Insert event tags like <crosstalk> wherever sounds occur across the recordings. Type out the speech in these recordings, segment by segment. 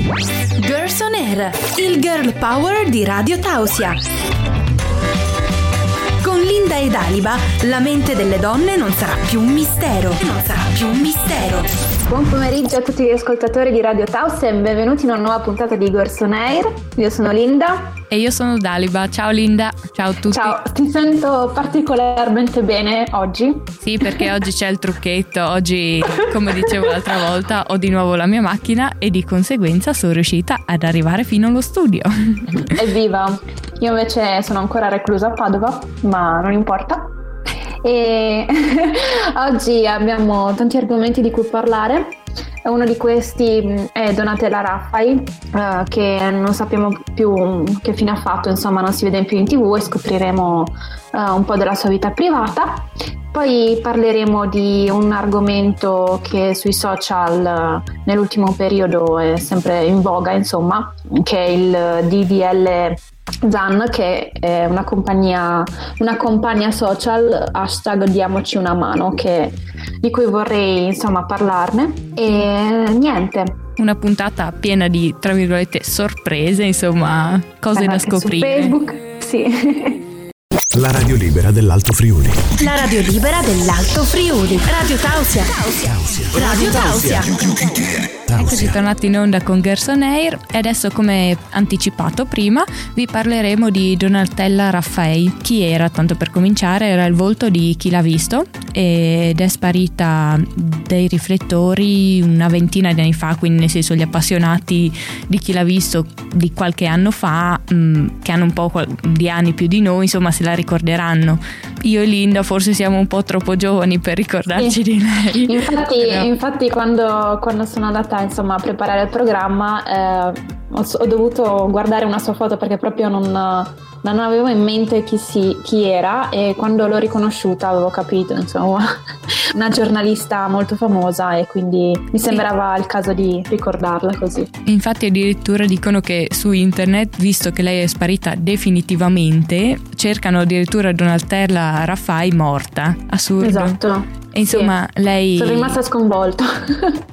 Girls on Air, il girl power di Radio Tausia. Con Linda ed Aliba, la mente delle donne non sarà più un mistero. Non sarà più un mistero. Buon pomeriggio a tutti gli ascoltatori di Radio Tausia e benvenuti in una nuova puntata di Girls on Air. Io sono Linda. E io sono Daliba. Ciao Linda, ciao a tutti. Ciao, ti sento particolarmente bene oggi. Sì, perché oggi c'è il trucchetto. Oggi, come dicevo l'altra volta, ho di nuovo la mia macchina e di conseguenza sono riuscita ad arrivare fino allo studio. Evviva! Io invece sono ancora reclusa a Padova, ma non importa. E <laughs> oggi abbiamo tanti argomenti di cui parlare uno di questi mm, è Donatella Raffai, eh, che non sappiamo più che fine ha fatto, insomma non si vede più in tv e scopriremo eh, un po' della sua vita privata. Poi parleremo di un argomento che sui social eh, nell'ultimo periodo è sempre in voga, insomma, che è il DDL Zan che è una compagnia, una compagnia social, hashtag diamoci una mano, che, di cui vorrei insomma parlarne e niente. Una puntata piena di, tra virgolette, sorprese, insomma, cose da scoprire. Su Facebook, sì. <laughs> La radio libera dell'Alto Friuli. La radio libera dell'Alto Friuli. Radio Tausia. Radio Tausia. Eccoci tornati in onda con Gerson Air e adesso come anticipato prima vi parleremo di Donatella Raffai. Chi era? Tanto per cominciare era il volto di chi l'ha visto ed è sparita dai riflettori una ventina di anni fa, quindi nel senso gli appassionati di chi l'ha visto di qualche anno fa, mh, che hanno un po' di anni più di noi, insomma se la ricorderanno. Io e Linda forse siamo un po' troppo giovani per ricordarci sì. di lei. Infatti, <laughs> Però... infatti quando, quando, sono andata insomma, a preparare il programma eh, ho, ho, dovuto guardare una sua foto perché proprio non, non avevo in mente chi, si, chi, era e quando l'ho riconosciuta avevo capito, insomma, <laughs> una giornalista molto famosa e quindi mi sembrava il caso di ricordarla così. Infatti addirittura dicono che su internet, visto che lei è sparita definitivamente, cercano addirittura Donatella Raffai morta. Assurdo. Esatto. E insomma, sì. lei... Sono rimasta sconvolta.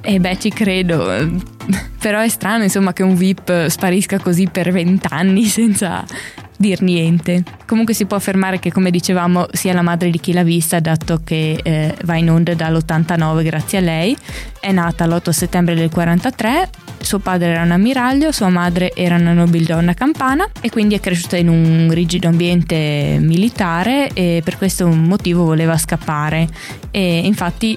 e eh beh, ci credo. <laughs> Però è strano, insomma, che un VIP sparisca così per vent'anni <laughs> senza dir niente. Comunque si può affermare che, come dicevamo, sia la madre di chi l'ha vista, dato che eh, va in onda dall'89 grazie a lei. È nata l'8 settembre del 43, suo padre era un ammiraglio, sua madre era una nobildonna campana e quindi è cresciuta in un rigido ambiente militare e per questo motivo voleva scappare. E infatti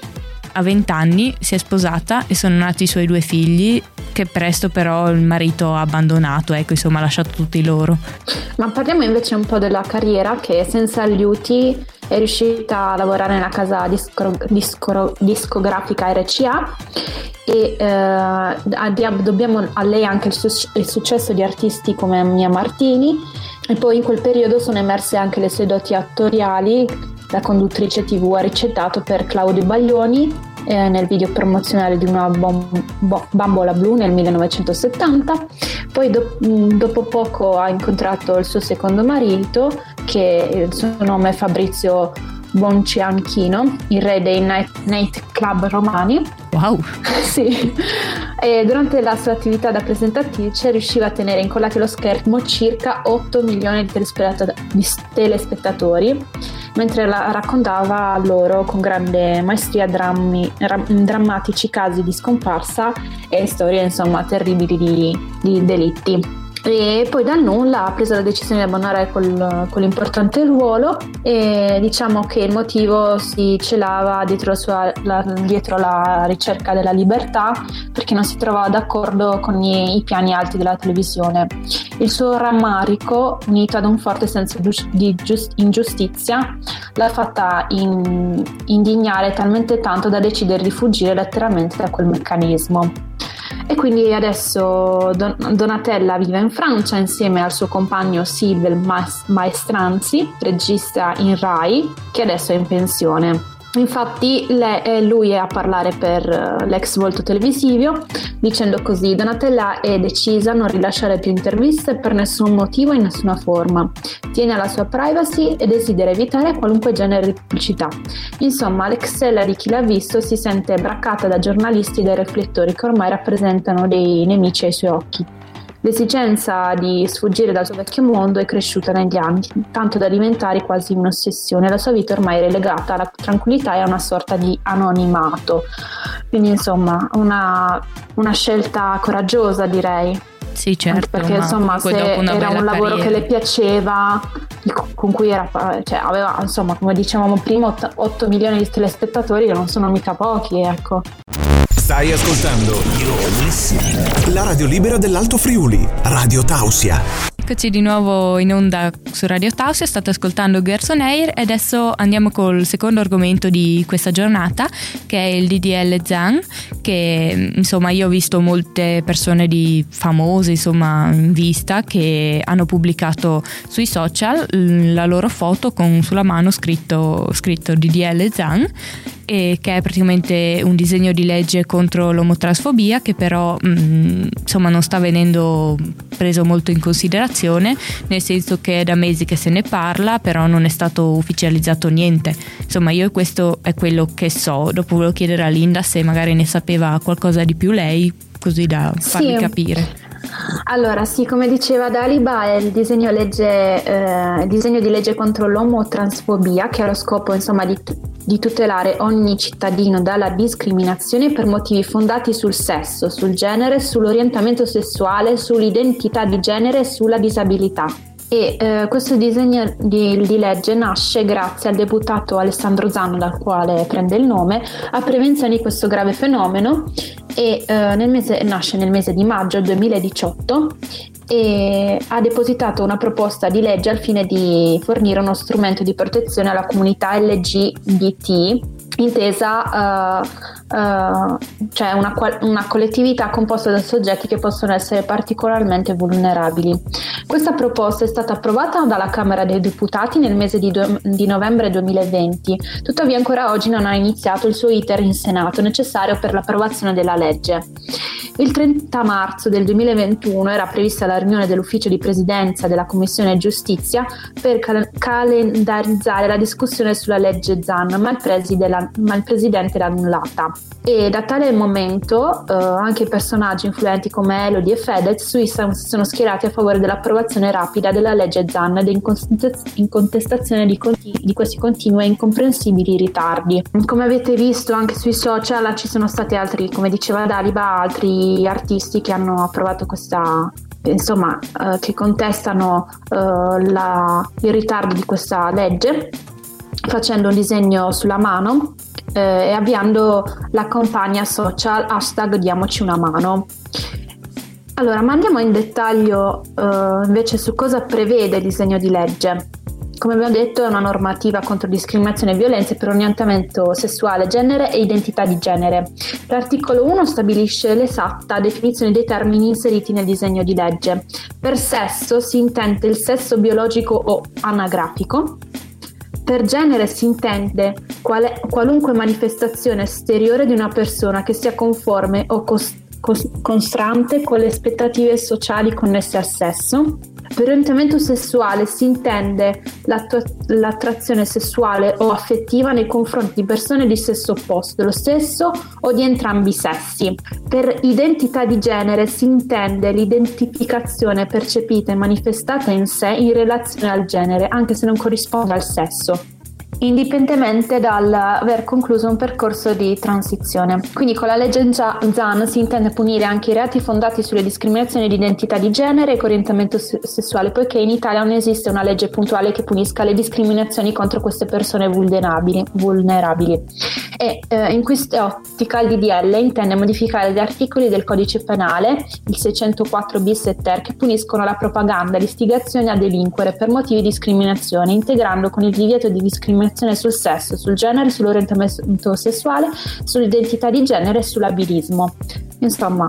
a 20 anni si è sposata e sono nati i suoi due figli che presto però il marito ha abbandonato, ecco insomma ha lasciato tutti loro. Ma parliamo invece un po' della carriera che senza aiuti è riuscita a lavorare nella casa disco, disco, discografica RCA e eh, dobbiamo a lei anche il, su- il successo di artisti come Mia Martini e poi in quel periodo sono emerse anche le sue doti attoriali la conduttrice TV ha ricettato per Claudio Baglioni eh, nel video promozionale di una bom- bo- bambola blu nel 1970. Poi do- mm, dopo poco ha incontrato il suo secondo marito, che il suo nome è Fabrizio Boncianchino, il re dei night, night club romani. Wow! <laughs> sì. E durante la sua attività da presentatrice riusciva a tenere incollati allo schermo circa 8 milioni di telespettatori mentre raccontava loro con grande maestria drammi, drammatici casi di scomparsa e storie insomma terribili di, di delitti e poi dal nulla ha preso la decisione di abbandonare quel, quell'importante ruolo e diciamo che il motivo si celava dietro, sua, la, dietro la ricerca della libertà perché non si trovava d'accordo con i, i, piani alti della televisione. Il suo rammarico, unito ad un forte senso di giust, ingiustizia, l'ha fatta in, indignare talmente tanto da decidere di fuggire letteralmente da quel meccanismo. E quindi adesso Don- Donatella vive in Francia insieme al suo compagno Silvel Maestranzi, regista in Rai, che adesso è in pensione. Infatti le, lui è a parlare per uh, l'ex volto televisivo dicendo così Donatella è decisa a non rilasciare più interviste per nessun motivo in nessuna forma. Tiene alla sua privacy e desidera evitare qualunque genere di pubblicità. Insomma, l'ex di chi l'ha visto si sente braccata da giornalisti e dai riflettori che ormai rappresentano dei nemici ai suoi occhi. L'esigenza di sfuggire dal suo vecchio mondo è cresciuta negli anni, tanto da diventare quasi un'ossessione. La sua vita ormai è relegata alla tranquillità e a una sorta di anonimato. Quindi, insomma, una, una scelta coraggiosa, direi. Sì, certo. Perché insomma, se era un lavoro carriera. che le piaceva, con cui era, cioè, aveva, insomma, come dicevamo prima, 8 milioni di telespettatori, che non sono mica pochi, ecco. Stai ascoltando? La radio libera dell'Alto Friuli, Radio Tausia. Eccoci di nuovo in onda su Radio Tausia, state ascoltando Gerson Air e adesso andiamo col secondo argomento di questa giornata che è il DDL Zan che insomma io ho visto molte persone di famose insomma in vista che hanno pubblicato sui social la loro foto con sulla mano scritto, scritto DDL Zan che è praticamente un disegno di legge contro l'omotransfobia che però mh, mm, insomma non sta venendo preso molto in considerazione nel senso che è da mesi che se ne parla però non è stato ufficializzato niente. Insomma io questo è quello che so. Dopo volevo chiedere a Linda se magari ne sapeva qualcosa di più lei così da farmi sì. capire. Allora, sì, come diceva Daliba, è il disegno, legge, eh, il disegno di legge contro l'omotransfobia che ha lo scopo insomma, di, di, tutelare ogni cittadino dalla discriminazione per motivi fondati sul sesso, sul genere, sull'orientamento sessuale, sull'identità di genere e sulla disabilità. E eh, questo disegno di, di, legge nasce grazie al deputato Alessandro Zanno, dal quale prende il nome, a prevenzione di questo grave fenomeno. E eh, nel mese, nasce nel mese di maggio 2018 e ha depositato una proposta di legge al fine di fornire uno strumento di protezione alla comunità LGBT intesa uh, uh, cioè una, una, collettività composta da soggetti che possono essere particolarmente vulnerabili. Questa proposta è stata approvata dalla Camera dei Deputati nel mese di, do- di novembre 2020, tuttavia ancora oggi non ha iniziato il suo iter in Senato necessario per l'approvazione della legge. Il 30 marzo del 2021 era prevista la riunione dell'ufficio di presidenza della Commissione Giustizia per cal- calendarizzare la discussione sulla legge ZAN, ma il, la- ma il presidente l'ha annullata. E da tale momento eh, anche personaggi influenti come Elodie e Fedez si sono schierati a favore dell'approvazione rapida della legge ZAN ed in contestazione di, conti- di questi continui e incomprensibili ritardi. Come avete visto anche sui social ci sono stati altri, come diceva Daliba, altri artisti che hanno approvato questa insomma, eh, che contestano eh, la, il ritardo di questa legge facendo un disegno sulla mano eh, e avviando la campagna social hashtag diamoci una mano. Allora, ma andiamo in dettaglio eh, invece su cosa prevede il disegno di legge. Come abbiamo detto è una normativa contro discriminazione e violenze per orientamento sessuale, genere e identità di genere. L'articolo 1 stabilisce l'esatta definizione dei termini inseriti nel disegno di legge. Per sesso si intende il sesso biologico o anagrafico, per genere si intende quale, qualunque manifestazione esteriore di una persona che sia conforme o cos, cos, con le aspettative sociali connesse al sesso. Per orientamento sessuale si intende l'attrazione sessuale o affettiva nei confronti di persone di sesso opposto, dello stesso o di entrambi i sessi. Per identità di genere si intende l'identificazione percepita e manifestata in sé in relazione al genere, anche se non corrisponde al sesso indipendentemente dall'aver concluso un percorso di transizione. Quindi con la legge ZAN si intende punire anche i reati fondati sulle discriminazioni di identità di genere e orientamento sessuale, poiché in Italia non esiste una legge puntuale che punisca le discriminazioni contro queste persone vulnerabili. vulnerabili. E eh, in quest'ottica il DDL intende modificare gli articoli del codice penale, il 604 bis e ter, che puniscono la propaganda l'istigazione a delinquere per motivi di discriminazione, integrando con il divieto di discriminazione discriminazione sul sesso, sul genere, sull'orientamento sessuale, sull'identità di genere e sull'abilismo. Insomma,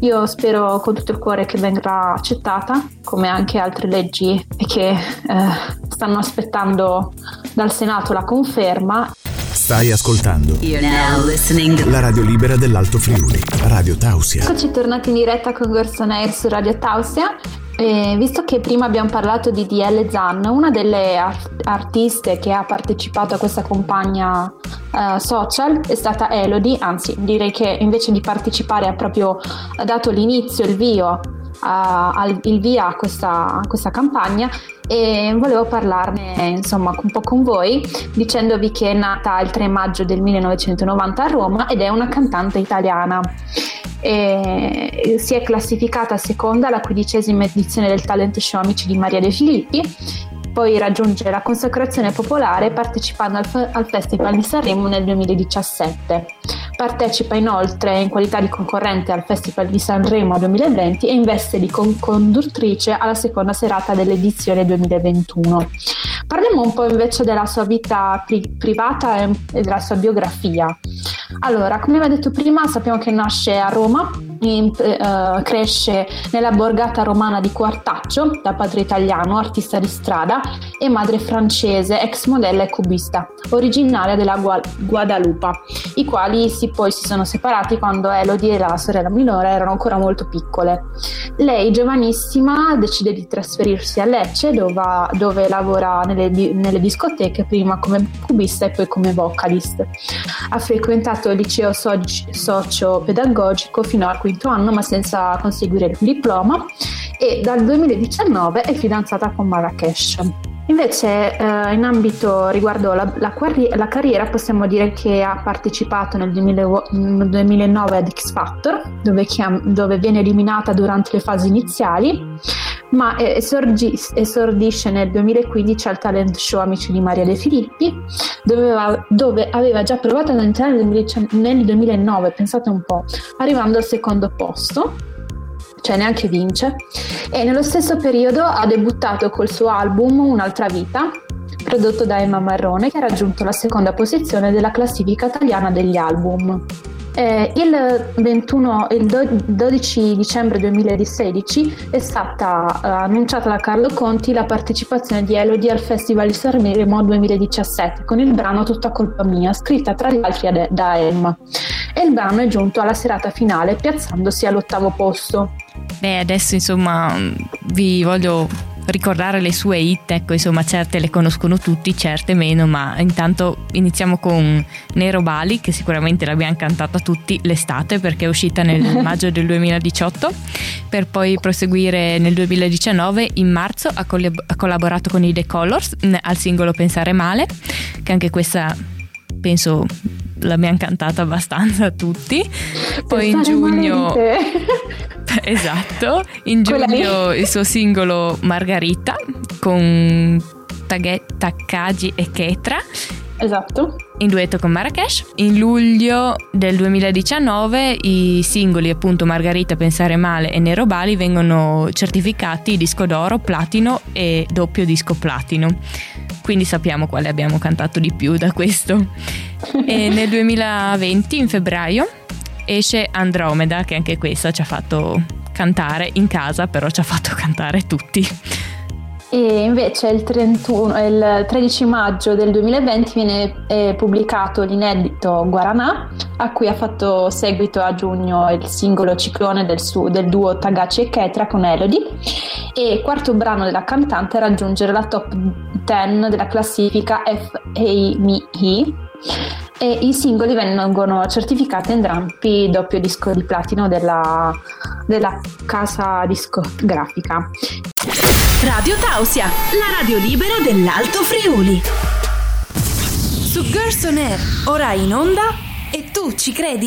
io spero con tutto il cuore che venga accettata, come anche altre leggi che eh, stanno aspettando dal Senato la conferma Stai ascoltando la radio libera dell'Alto Friuli, Radio Tausia. Eccoci tornati in diretta con Gorson Air su Radio Tausia. E visto che prima abbiamo parlato di DL Zan, una delle art- artiste che ha partecipato a questa campagna uh, social è stata Elodie, anzi direi che invece di partecipare ha proprio dato l'inizio, il via, uh, il via a questa, a questa campagna e volevo parlarne insomma un po' con voi dicendovi che è nata il 3 maggio del 1990 a Roma ed è una cantante italiana. E si è classificata seconda alla quindicesima edizione del talent show Amici di Maria De Filippi poi raggiunge la consacrazione popolare partecipando al, al Festival di Sanremo nel 2017. Partecipa inoltre in qualità di concorrente al Festival di Sanremo 2020 e in veste di con- conduttrice alla seconda serata dell'edizione 2021. Parliamo un po' invece della sua vita pri- privata e, e della sua biografia. Allora, come vi ho detto prima, sappiamo che nasce a Roma, in, uh, cresce nella borgata romana di Quartaccio, da padre italiano, artista di strada, e madre francese, ex modella e cubista, originaria della Guadalupa, i quali si, poi si sono separati quando Elodie e la sorella minore erano ancora molto piccole. Lei, giovanissima, decide di trasferirsi a Lecce, dove, dove lavora nelle, nelle discoteche, prima come cubista e poi come vocalist. Ha frequentato il liceo socio-pedagogico fino al quinto anno, ma senza conseguire il diploma, e dal 2019 è fidanzata con Marrakesh. Invece eh, in ambito riguardo la, la, la, carriera possiamo dire che ha partecipato nel 2000, 2009 ad X Factor dove, dove, viene eliminata durante le fasi iniziali ma esorgi, esordisce nel 2015 al talent show Amici di Maria De Filippi dove aveva, dove aveva già provato ad entrare nel 2009 pensate un po' arrivando al secondo posto cioè neanche vince, e nello stesso periodo ha debuttato col suo album Un'altra vita, prodotto da Emma Marrone, che ha raggiunto la seconda posizione della classifica italiana degli album. Eh, il, 21, il 12 dicembre 2016 è stata uh, annunciata da Carlo Conti la partecipazione di Elodie al Festival di Sanremo 2017 con il brano Tutta colpa mia, scritta tra gli altri da Emma. E il brano è giunto alla serata finale piazzandosi all'ottavo posto. Beh, adesso insomma vi voglio ricordare le sue hit, ecco insomma certe le conoscono tutti, certe meno, ma intanto iniziamo con Nero Bali che sicuramente l'abbiamo cantata tutti l'estate perché è uscita nel <laughs> maggio del 2018, per poi proseguire nel 2019, in marzo ha, collab- ha collaborato con i The Colors al singolo Pensare Male, che anche questa penso l'abbiamo cantata abbastanza tutti. Poi in giugno <laughs> <laughs> esatto, in giugno il suo singolo Margarita con Takagi e Ketra. Esatto. In duetto con Marrakesh. In luglio del 2019 i singoli appunto Margarita, Pensare Male e Nero Bali vengono certificati disco d'oro, platino e doppio disco platino. Quindi sappiamo quale abbiamo cantato di più da questo. <laughs> E nel 2020, in febbraio, esce Andromeda, che anche questa ci ha fatto cantare in casa, però ci ha fatto <laughs> cantare tutti. E invece il, 31, il 13 maggio del 2020 viene pubblicato l'inedito Guaranà, a cui ha fatto seguito a giugno il singolo Ciclone del, su, del duo Tagaci e Ketra con Elodie e quarto brano della cantante a raggiungere la top 10 della classifica FAME e i singoli vengono certificati entrambi doppio disco di platino della, della casa discografica. Radio Tausia, la radio libera dell'Alto Friuli. Su Girls On Air, ora in onda e tu ci credi?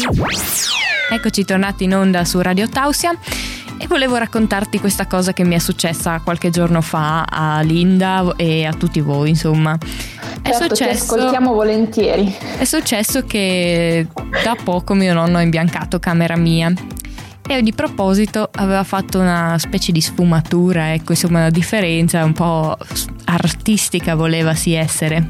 Eccoci tornati in onda su Radio Tausia e volevo raccontarti questa cosa che mi è successa qualche giorno fa a Linda e a tutti voi, insomma. È certo, successo, ascoltiamo volentieri. È successo che da poco mio nonno ha imbiancato camera mia e di proposito aveva fatto una specie di sfumatura, ecco, insomma una differenza un po' artistica voleva sì essere.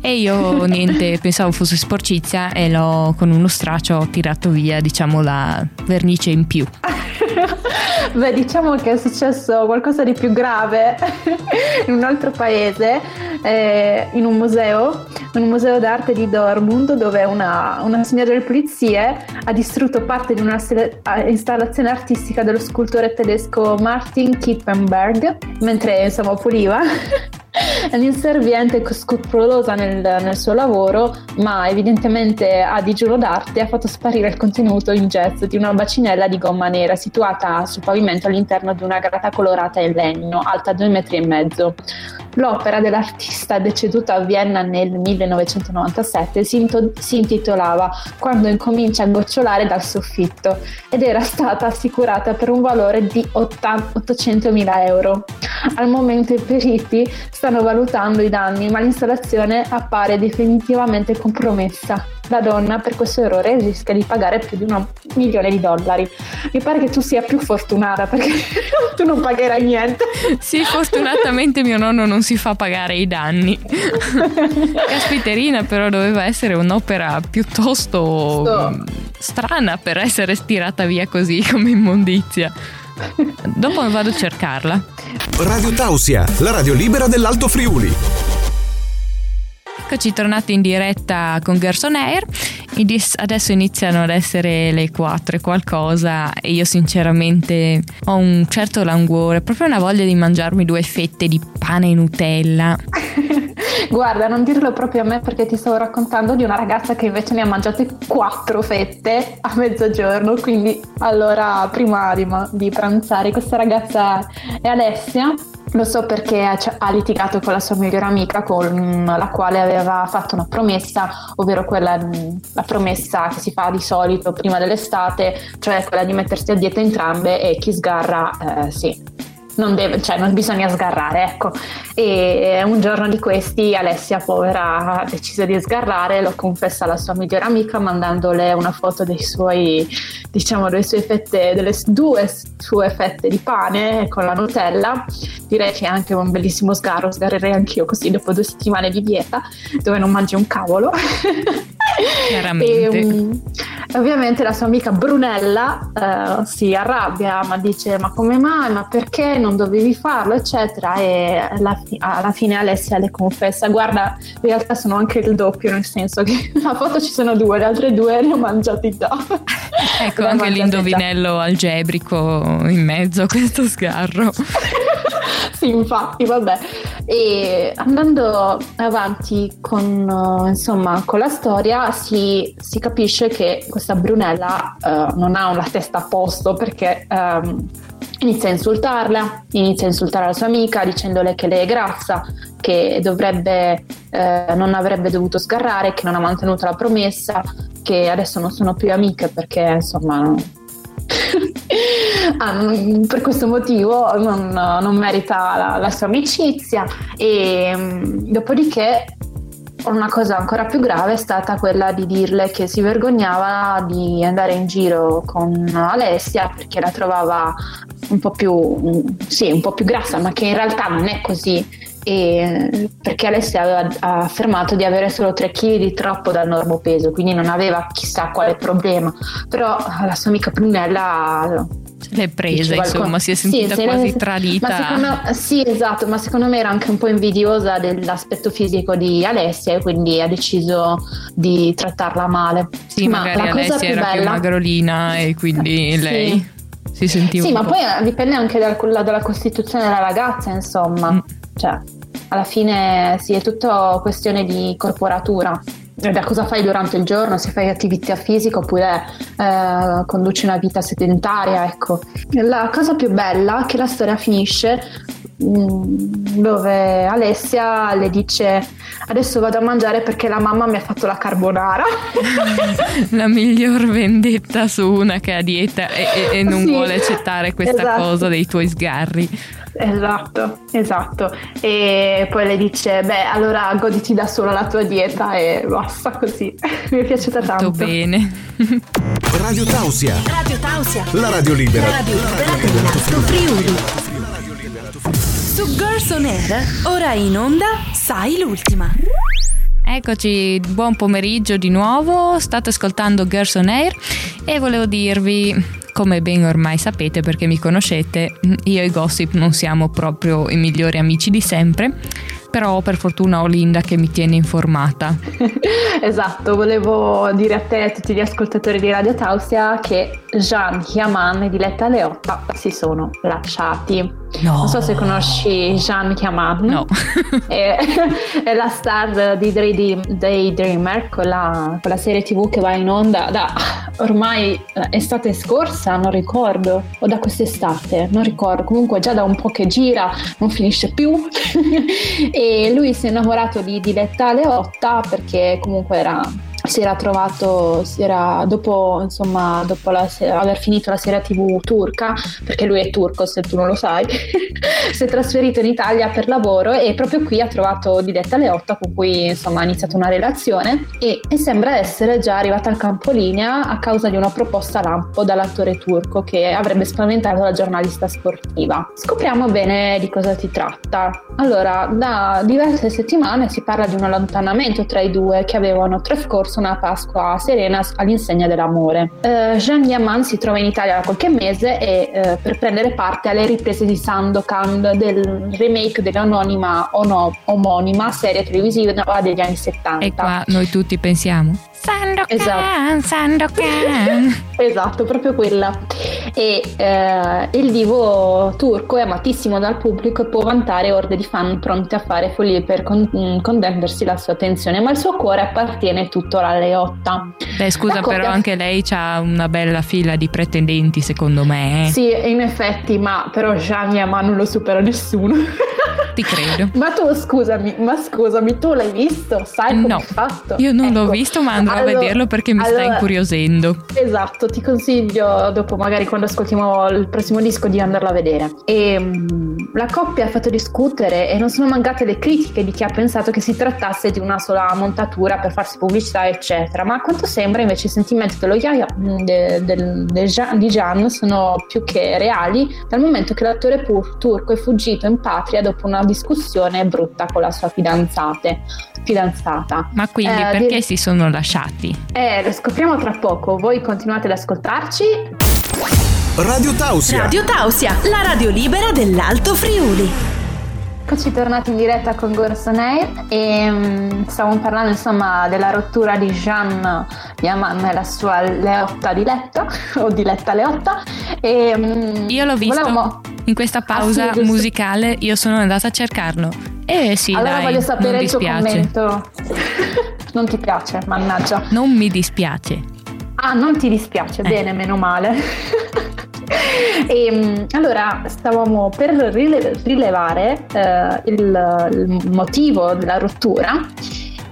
E io <laughs> niente, pensavo fosse sporcizia e l'ho con uno straccio ho tirato via, diciamo, la vernice in più. <laughs> Beh, diciamo che è successo qualcosa di più grave <laughs> in un altro paese, eh, in un museo, un museo d'arte di Dortmund dove una, una signora delle pulizie ha distrutto parte di una installazione artistica dello scultore tedesco Martin Kippenberg mentre insomma puliva È scrupolosa nel, nel, suo lavoro, ma evidentemente a digiuno d'arte ha fatto sparire il contenuto in gesso di una bacinella di gomma nera situata sul pavimento all'interno di una grata colorata in legno, alta due metri e mezzo. L'opera dell'artista deceduta a Vienna nel 1997 si, into- si intitolava Quando incomincia a gocciolare dal soffitto ed era stata assicurata per un valore di 800.000 euro. Al momento i periti stanno valutando i danni, ma l'installazione appare definitivamente compromessa. La donna per questo errore rischia di pagare più di un milione di dollari. Mi pare che tu sia più fortunata perché <laughs> tu non pagherai niente. Sì, fortunatamente mio nonno non si fa pagare i danni. <laughs> Caspiterina però doveva essere un'opera piuttosto Sto. strana per essere stirata via così come immondizia. <laughs> Dopo vado a cercarla. Radio Tausia, la radio libera dell'Alto Friuli. Eccoci tornati in diretta con Gerson Air. Adesso iniziano ad essere le 4 e qualcosa e io sinceramente ho un certo languore, proprio una voglia di mangiarmi due fette di pane e Nutella. <laughs> Guarda, non dirlo proprio a me perché ti stavo raccontando di una ragazza che invece ne ha mangiate quattro fette a mezzogiorno, quindi allora prima di, di pranzare questa ragazza è Alessia. Lo so perché ha litigato con la sua migliore amica con la quale aveva fatto una promessa, ovvero quella la promessa che si fa di solito prima dell'estate, cioè quella di mettersi a dieta entrambe e chi sgarra eh, sì, non, deve, cioè non bisogna sgarrare, ecco. E un giorno di questi Alessia, povera, ha deciso di sgarrare, lo confessa alla sua migliore amica mandandole una foto dei suoi, diciamo, delle sue fette, delle due sue fette di pane con la Nutella. Direi che è anche un bellissimo sgarro, sgarrerei anch'io così dopo due settimane di dieta, dove non mangi un cavolo. <laughs> E, um, ovviamente la sua amica Brunella uh, si arrabbia, ma dice: Ma come mai? Ma perché non dovevi farlo? eccetera. E alla, fi- alla, fine Alessia le confessa: Guarda, in realtà sono anche il doppio, nel senso che <laughs> la foto ci sono due, le altre due le ho mangiate già. <laughs> ecco anche l'indovinello algebrico in mezzo a questo sgarro. <laughs> sì, infatti, vabbè. E andando avanti con, insomma, con la storia si, si, capisce che questa Brunella uh, non ha una testa a posto perché um, inizia a insultarla, inizia a insultare la sua amica dicendole che lei è grassa, che dovrebbe, eh, non avrebbe dovuto sgarrare, che non ha mantenuto la promessa, che adesso non sono più amiche perché insomma <laughs> ah, per questo motivo non, non merita la, la, sua amicizia e mm, dopodiché una cosa ancora più grave è stata quella di dirle che si vergognava di andare in giro con Alessia perché la trovava un po' più, sì, un po' più grassa, ma che in realtà non è così e perché Alessia aveva affermato di avere solo 3 kg di troppo dal normo peso, quindi non aveva chissà quale problema. Però la sua amica Prunella l'è presa, insomma, si è sentita sì, quasi tradita. Secondo, sì, esatto, ma secondo me era anche un po' invidiosa dell'aspetto fisico di Alessia e quindi ha deciso di trattarla male. Sì, ma magari Alessia era bella... più magrolina e quindi <laughs> sì. lei si sentiva. Sì, ma po'. poi dipende anche dal, dalla costituzione della ragazza, insomma. Mm. Cioè, alla fine sì, è tutto questione di corporatura. Da cosa fai durante il giorno, se fai attività fisica oppure eh, conduci una vita sedentaria, ecco. La cosa più bella è che la storia finisce dove Alessia le dice adesso vado a mangiare perché la mamma mi ha fatto la carbonara <laughs> la miglior vendetta su una che ha dieta e, e, e non sì, vuole accettare questa esatto. cosa dei tuoi sgarri Esatto, esatto. E poi le dice, beh, allora goditi da sola la tua dieta e basta così. <laughs> Mi è piaciuta tanto. Tutto bene. Radio Tausia. Radio Tausia. La radio libera. La radio libera dell'Alto Friuli. Su Girls On Air, ora in onda, sai l'ultima. Eccoci, buon pomeriggio di nuovo, state ascoltando Girls On Air e volevo dirvi come ben ormai sapete perché mi conoscete, io e Gossip non siamo proprio i migliori amici di sempre, Però per fortuna ho Linda che mi tiene informata. <laughs> esatto, volevo dire a te e a tutti gli ascoltatori di Radio Tausia che Jean Yaman e Diletta Leotta si sono lasciati. No. Non so se conosci Jean Yaman. No. <laughs> è, è, la star di Daydreamer, quella, quella serie tv che va in onda da ormai eh, estate scorsa, non ricordo, o da quest'estate, non ricordo, comunque già da un po' che gira, non finisce più. <laughs> e lui si è innamorato di Diletta Leotta perché comunque era si era trovato, si era, dopo, insomma, dopo la, aver finito la serie tv turca, perché lui è turco se tu non lo sai, <laughs> si è trasferito in Italia per lavoro e proprio qui ha trovato Diletta Leotta con cui insomma ha iniziato una relazione e, e sembra essere già arrivata al campolinea a causa di una proposta lampo dall'attore turco che avrebbe spaventato la giornalista sportiva. Scopriamo bene di cosa si tratta. Allora, da diverse settimane si parla di un allontanamento tra i due che avevano trascorso una Pasqua serena all'insegna dell'amore. Uh, Jean Yaman si trova in Italia da qualche mese e uh, per prendere parte alle riprese di Sandokan del remake dell'anonima ono, omonima serie televisiva degli anni 70. E qua noi tutti pensiamo Sandokan, esatto. Sandokan. Esatto, proprio quella. E eh, il divo turco è amatissimo dal pubblico e può vantare orde di fan pronti a fare follie per con- mm, contendersi la sua attenzione, ma il suo cuore appartiene tutto alla Leotta. Beh, scusa, però anche lei ha una bella fila di pretendenti, secondo me. Eh. Sì, in effetti, ma però Gianni ma non lo supera nessuno. <laughs> Ti credo. ma tu scusami, ma scusami, tu l'hai visto? Sai come no, è fatto? Io non ecco. l'ho visto, ma andrò allora, a vederlo perché mi allora, sta incuriosendo. Esatto, ti consiglio dopo, magari quando ascoltiamo il prossimo disco, di andarlo a vedere. E um, la coppia ha fatto discutere e non sono mancate le critiche di chi ha pensato che si trattasse di una sola montatura per farsi pubblicità, eccetera. Ma a quanto sembra invece i sentimenti dello Yaya, de, de, de Jean, di Gian sono più che reali, dal momento che l'attore pur, turco è fuggito in patria dopo una discussione brutta con la sua fidanzata. Ma quindi eh, perché di... si sono lasciati? Eh, lo scopriamo tra poco. Voi continuate ad ascoltarci. Radio Tausia. Radio Tausia, la radio libera dell'Alto Friuli. Eccoci tornati in diretta con Gorsonair e um, stavamo parlando insomma della rottura di Jean Yaman e la sua Leotta Diletta <laughs> o Diletta Leotta e um, io l'ho visto volevamo... in questa pausa ah, sì, musicale io sono andata a cercarlo e sì allora dai, voglio sapere il tuo commento <laughs> non ti piace mannaggia non mi dispiace ah non ti dispiace. Eh. bene meno male. E, <laughs> ehm, allora stavamo per rilevare eh, il, il motivo della rottura.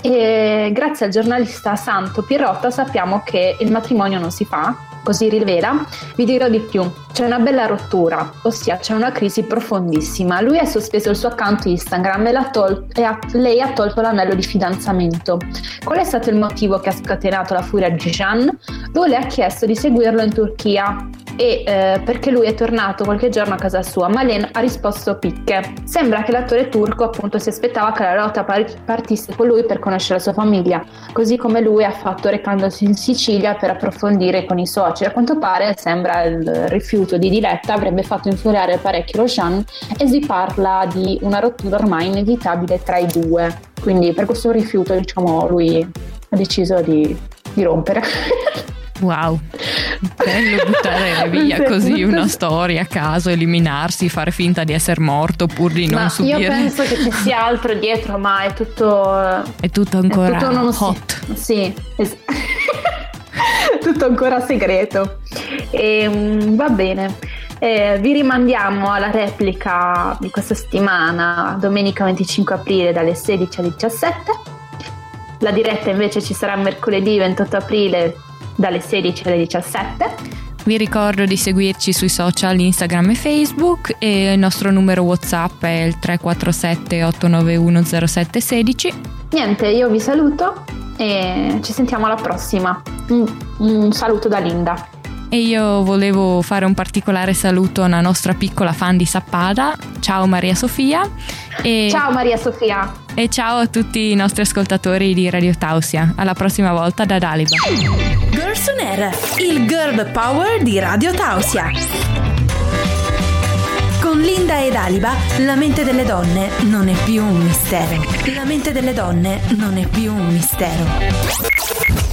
E grazie al giornalista Santo Pierrotta sappiamo che il matrimonio non si fa, così rivela. Vi dirò di più, c'è una bella rottura, ossia c'è una crisi profondissima. Lui ha sospeso il suo account Instagram e, tol- e ha- lei ha tolto l'anello di fidanzamento. Qual è stato il motivo che ha scatenato la furia di Jean? Lui le ha chiesto di seguirlo in Turchia e eh, perché lui è tornato qualche giorno a casa sua, ma Len ha risposto picche. Sembra che l'attore turco appunto si aspettava che la lotta partisse con lui per conoscere la sua famiglia, così come lui ha fatto recandosi in Sicilia per approfondire con i soci. A quanto pare sembra il rifiuto di Diletta avrebbe fatto infuriare parecchio Roshan e si parla di una rottura ormai inevitabile tra i due. Quindi per questo rifiuto diciamo lui ha deciso di, di rompere. <laughs> Wow, bello buttare via <laughs> così una storia a caso, eliminarsi, fare finta di essere morto pur di non ma subire. Io penso che ci sia altro dietro, ma è tutto. È tutto ancora è tutto hot. Si... Sì, es... <laughs> tutto ancora segreto. E, ehm, va bene. Eh, vi rimandiamo alla replica di questa settimana, domenica 25 aprile dalle 16 alle 17. La diretta invece ci sarà mercoledì 28 aprile dalle 16 alle 17. Vi ricordo di seguirci sui social Instagram e Facebook e il nostro numero WhatsApp è il 347 891 0716. Niente, io vi saluto e ci sentiamo alla prossima. Un, un saluto da Linda. E io volevo fare un particolare saluto a una nostra piccola fan di Sappada. Ciao Maria Sofia. E... Ciao Maria Sofia. E ciao a tutti i nostri ascoltatori di Radio Tausia. Alla prossima volta da Daliba. Girls on Air, il girl power di Radio Tausia. Con Linda ed Aliba, la mente delle donne non è più un mistero. La mente delle donne non è più un mistero.